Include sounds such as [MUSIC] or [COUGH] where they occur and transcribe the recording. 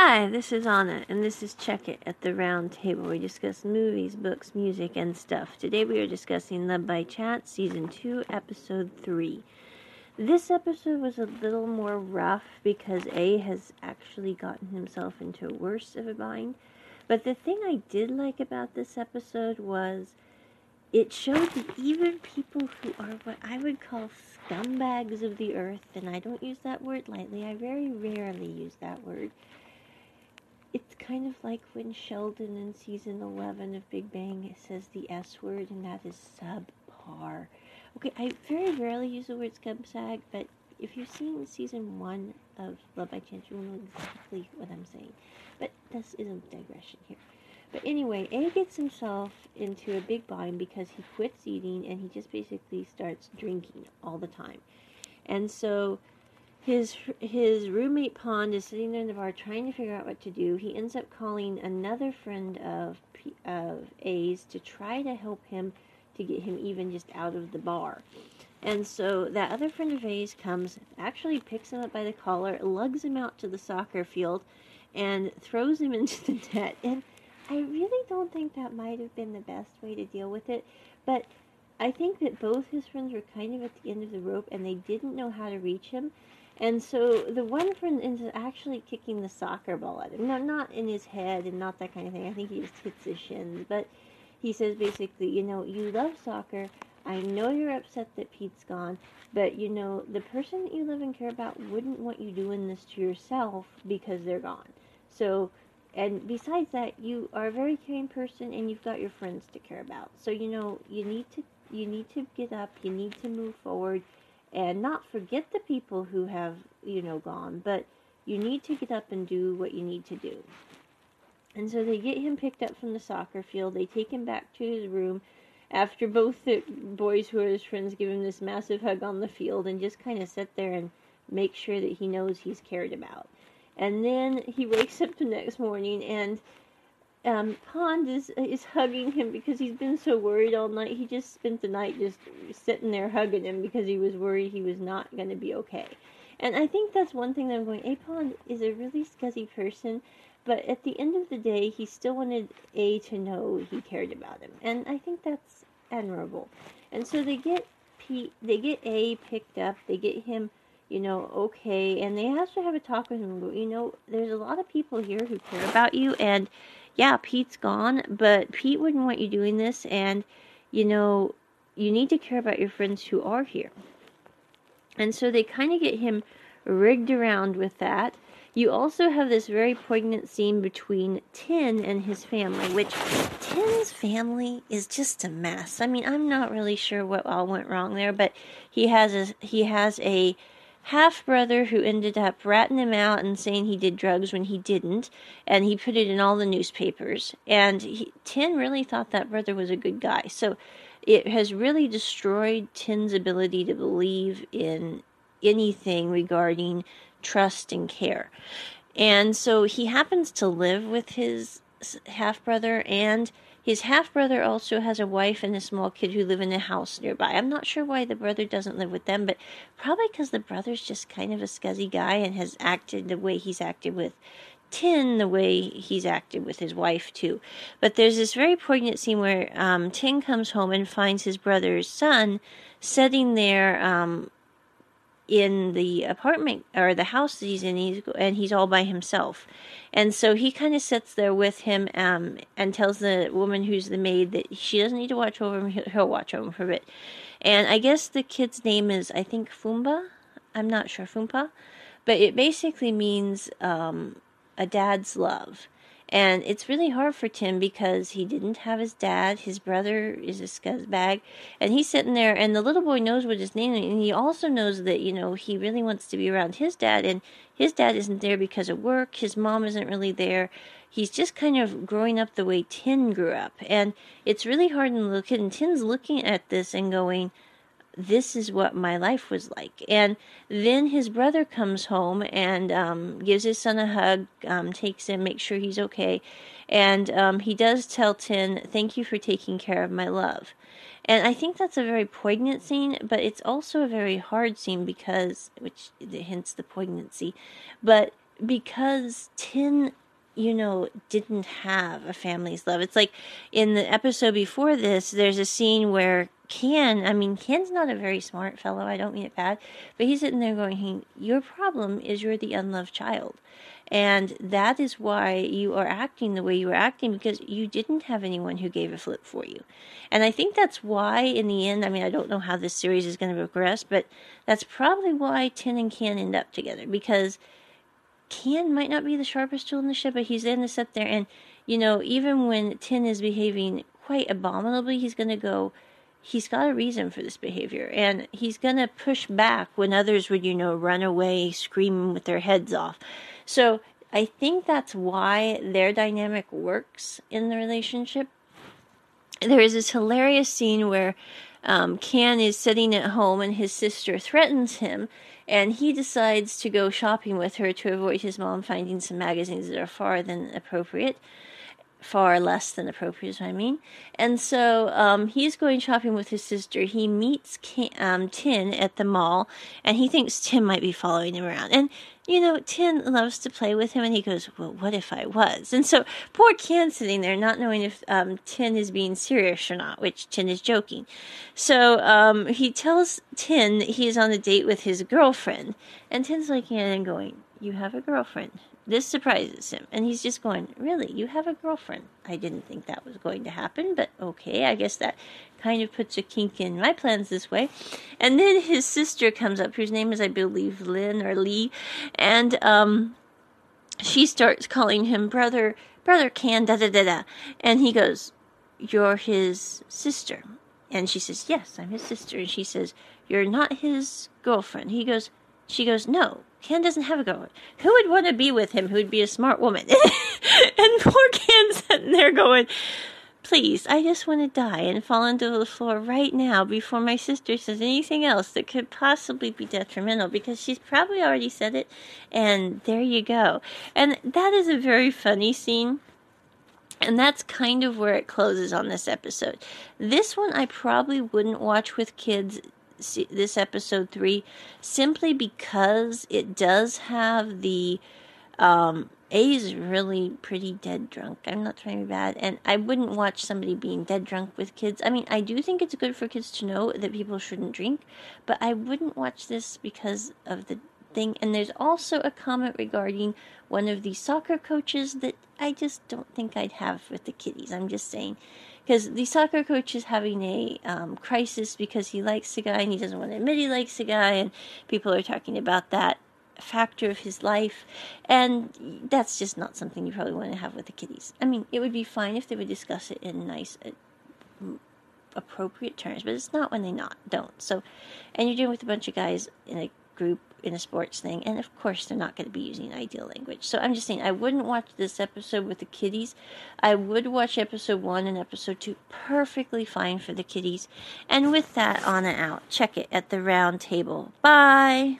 Hi, this is Anna, and this is Check It at the Round Table. We discuss movies, books, music, and stuff. Today we are discussing Love by Chance, Season 2, Episode 3. This episode was a little more rough because A has actually gotten himself into worse of a bind. But the thing I did like about this episode was it showed that even people who are what I would call scumbags of the earth, and I don't use that word lightly, I very rarely use that word it's kind of like when Sheldon in season 11 of Big Bang says the S word, and that is subpar. Okay, I very rarely use the word scumsag, but if you've seen season 1 of Love by Chance, you will know exactly what I'm saying. But this is a digression here. But anyway, A gets himself into a big bind because he quits eating and he just basically starts drinking all the time. And so his his roommate Pond is sitting there in the bar trying to figure out what to do. He ends up calling another friend of of A's to try to help him to get him even just out of the bar. And so that other friend of A's comes, actually picks him up by the collar, lugs him out to the soccer field, and throws him [LAUGHS] into the net. And I really don't think that might have been the best way to deal with it, but I think that both his friends were kind of at the end of the rope and they didn't know how to reach him. And so the one friend up actually kicking the soccer ball at him. No, not in his head and not that kind of thing. I think he just hits his shins. But he says basically, you know, you love soccer. I know you're upset that Pete's gone, but you know, the person that you love and care about wouldn't want you doing this to yourself because they're gone. So, and besides that, you are a very caring person and you've got your friends to care about. So, you know, you need to you need to get up, you need to move forward and not forget the people who have, you know, gone, but you need to get up and do what you need to do. And so they get him picked up from the soccer field. They take him back to his room after both the boys who are his friends give him this massive hug on the field and just kind of sit there and make sure that he knows he's cared about. And then he wakes up the next morning and um, Pond is is hugging him because he's been so worried all night. He just spent the night just sitting there hugging him because he was worried he was not going to be okay. And I think that's one thing that I'm going. A Pond is a really scuzzy person, but at the end of the day, he still wanted A to know he cared about him, and I think that's admirable. And so they get P, they get A picked up. They get him you know, okay, and they have to have a talk with him. You know, there's a lot of people here who care about you, and yeah, Pete's gone, but Pete wouldn't want you doing this, and you know, you need to care about your friends who are here. And so they kind of get him rigged around with that. You also have this very poignant scene between Tin and his family, which Tin's family is just a mess. I mean, I'm not really sure what all went wrong there, but he has a he has a half brother who ended up ratting him out and saying he did drugs when he didn't, and he put it in all the newspapers. And he, Tin really thought that brother was a good guy. So it has really destroyed Tin's ability to believe in anything regarding trust and care. And so he happens to live with his half brother and his half brother also has a wife and a small kid who live in a house nearby. I'm not sure why the brother doesn't live with them, but probably because the brother's just kind of a scuzzy guy and has acted the way he's acted with Tin, the way he's acted with his wife too. But there's this very poignant scene where um, Tin comes home and finds his brother's son sitting there um, in the apartment or the house he's in, he's, and he's all by himself. And so he kind of sits there with him um, and tells the woman who's the maid that she doesn't need to watch over him, he'll watch over him for a bit. And I guess the kid's name is, I think, Fumba. I'm not sure, Fumpa. But it basically means um, a dad's love. And it's really hard for Tin because he didn't have his dad. His brother is a scuzzbag. And he's sitting there, and the little boy knows what his name is. And he also knows that, you know, he really wants to be around his dad. And his dad isn't there because of work. His mom isn't really there. He's just kind of growing up the way Tin grew up. And it's really hard to look at. And Tin's looking at this and going, this is what my life was like. And then his brother comes home and um, gives his son a hug, um, takes him, makes sure he's okay. And um, he does tell Tin, Thank you for taking care of my love. And I think that's a very poignant scene, but it's also a very hard scene because, which hints the poignancy. But because Tin you know, didn't have a family's love. It's like in the episode before this, there's a scene where Ken, I mean, Ken's not a very smart fellow, I don't mean it bad, but he's sitting there going, hey, Your problem is you're the unloved child. And that is why you are acting the way you are acting because you didn't have anyone who gave a flip for you. And I think that's why, in the end, I mean, I don't know how this series is going to progress, but that's probably why Tin and Ken end up together because Ken might not be the sharpest tool in the shed, but he's in to sit there. And, you know, even when Tin is behaving quite abominably, he's going to go, he's got a reason for this behavior. And he's going to push back when others would, you know, run away screaming with their heads off. So I think that's why their dynamic works in the relationship. There is this hilarious scene where um, Ken is sitting at home and his sister threatens him and he decides to go shopping with her to avoid his mom finding some magazines that are far than appropriate far less than appropriate, I mean. And so um, he's going shopping with his sister. He meets um, Tin at the mall, and he thinks Tin might be following him around. And you know, Tin loves to play with him, and he goes, Well, what if I was? And so poor Ken sitting there, not knowing if um, Tin is being serious or not, which Tin is joking. So um, he tells Tin that he is on a date with his girlfriend, and Tin's looking at him going, You have a girlfriend. This surprises him, and he's just going, Really? You have a girlfriend? I didn't think that was going to happen, but okay, I guess that kind of puts a kink in my plans this way. And then his sister comes up, whose name is, I believe, Lynn or Lee, and um, she starts calling him brother, brother Can, da da da da. And he goes, You're his sister. And she says, Yes, I'm his sister. And she says, You're not his girlfriend. He goes, She goes, No, Ken doesn't have a girlfriend. Who would want to be with him who would be a smart woman? [LAUGHS] and poor Ken [LAUGHS] sitting there going, Please, I just want to die and fall into the floor right now before my sister says anything else that could possibly be detrimental because she's probably already said it. And there you go. And that is a very funny scene. And that's kind of where it closes on this episode. This one I probably wouldn't watch with kids this episode three simply because it does have the um, A is really pretty dead drunk. I'm not trying to be bad, and I wouldn't watch somebody being dead drunk with kids. I mean, I do think it's good for kids to know that people shouldn't drink, but I wouldn't watch this because of the thing. And there's also a comment regarding one of the soccer coaches that I just don't think I'd have with the kiddies. I'm just saying because the soccer coach is having a um, crisis because he likes the guy and he doesn't want to admit he likes the guy, and people are talking about that factor of his life, and that's just not something you probably want to have with the kiddies. I mean, it would be fine if they would discuss it in nice, uh, appropriate terms, but it's not when they not don't. So, and you're dealing with a bunch of guys in a group in a sports thing, and of course they're not going to be using ideal language. So I'm just saying I wouldn't watch this episode with the kiddies. I would watch episode one and episode two perfectly fine for the kiddies. And with that on and out, check it at the round table. Bye.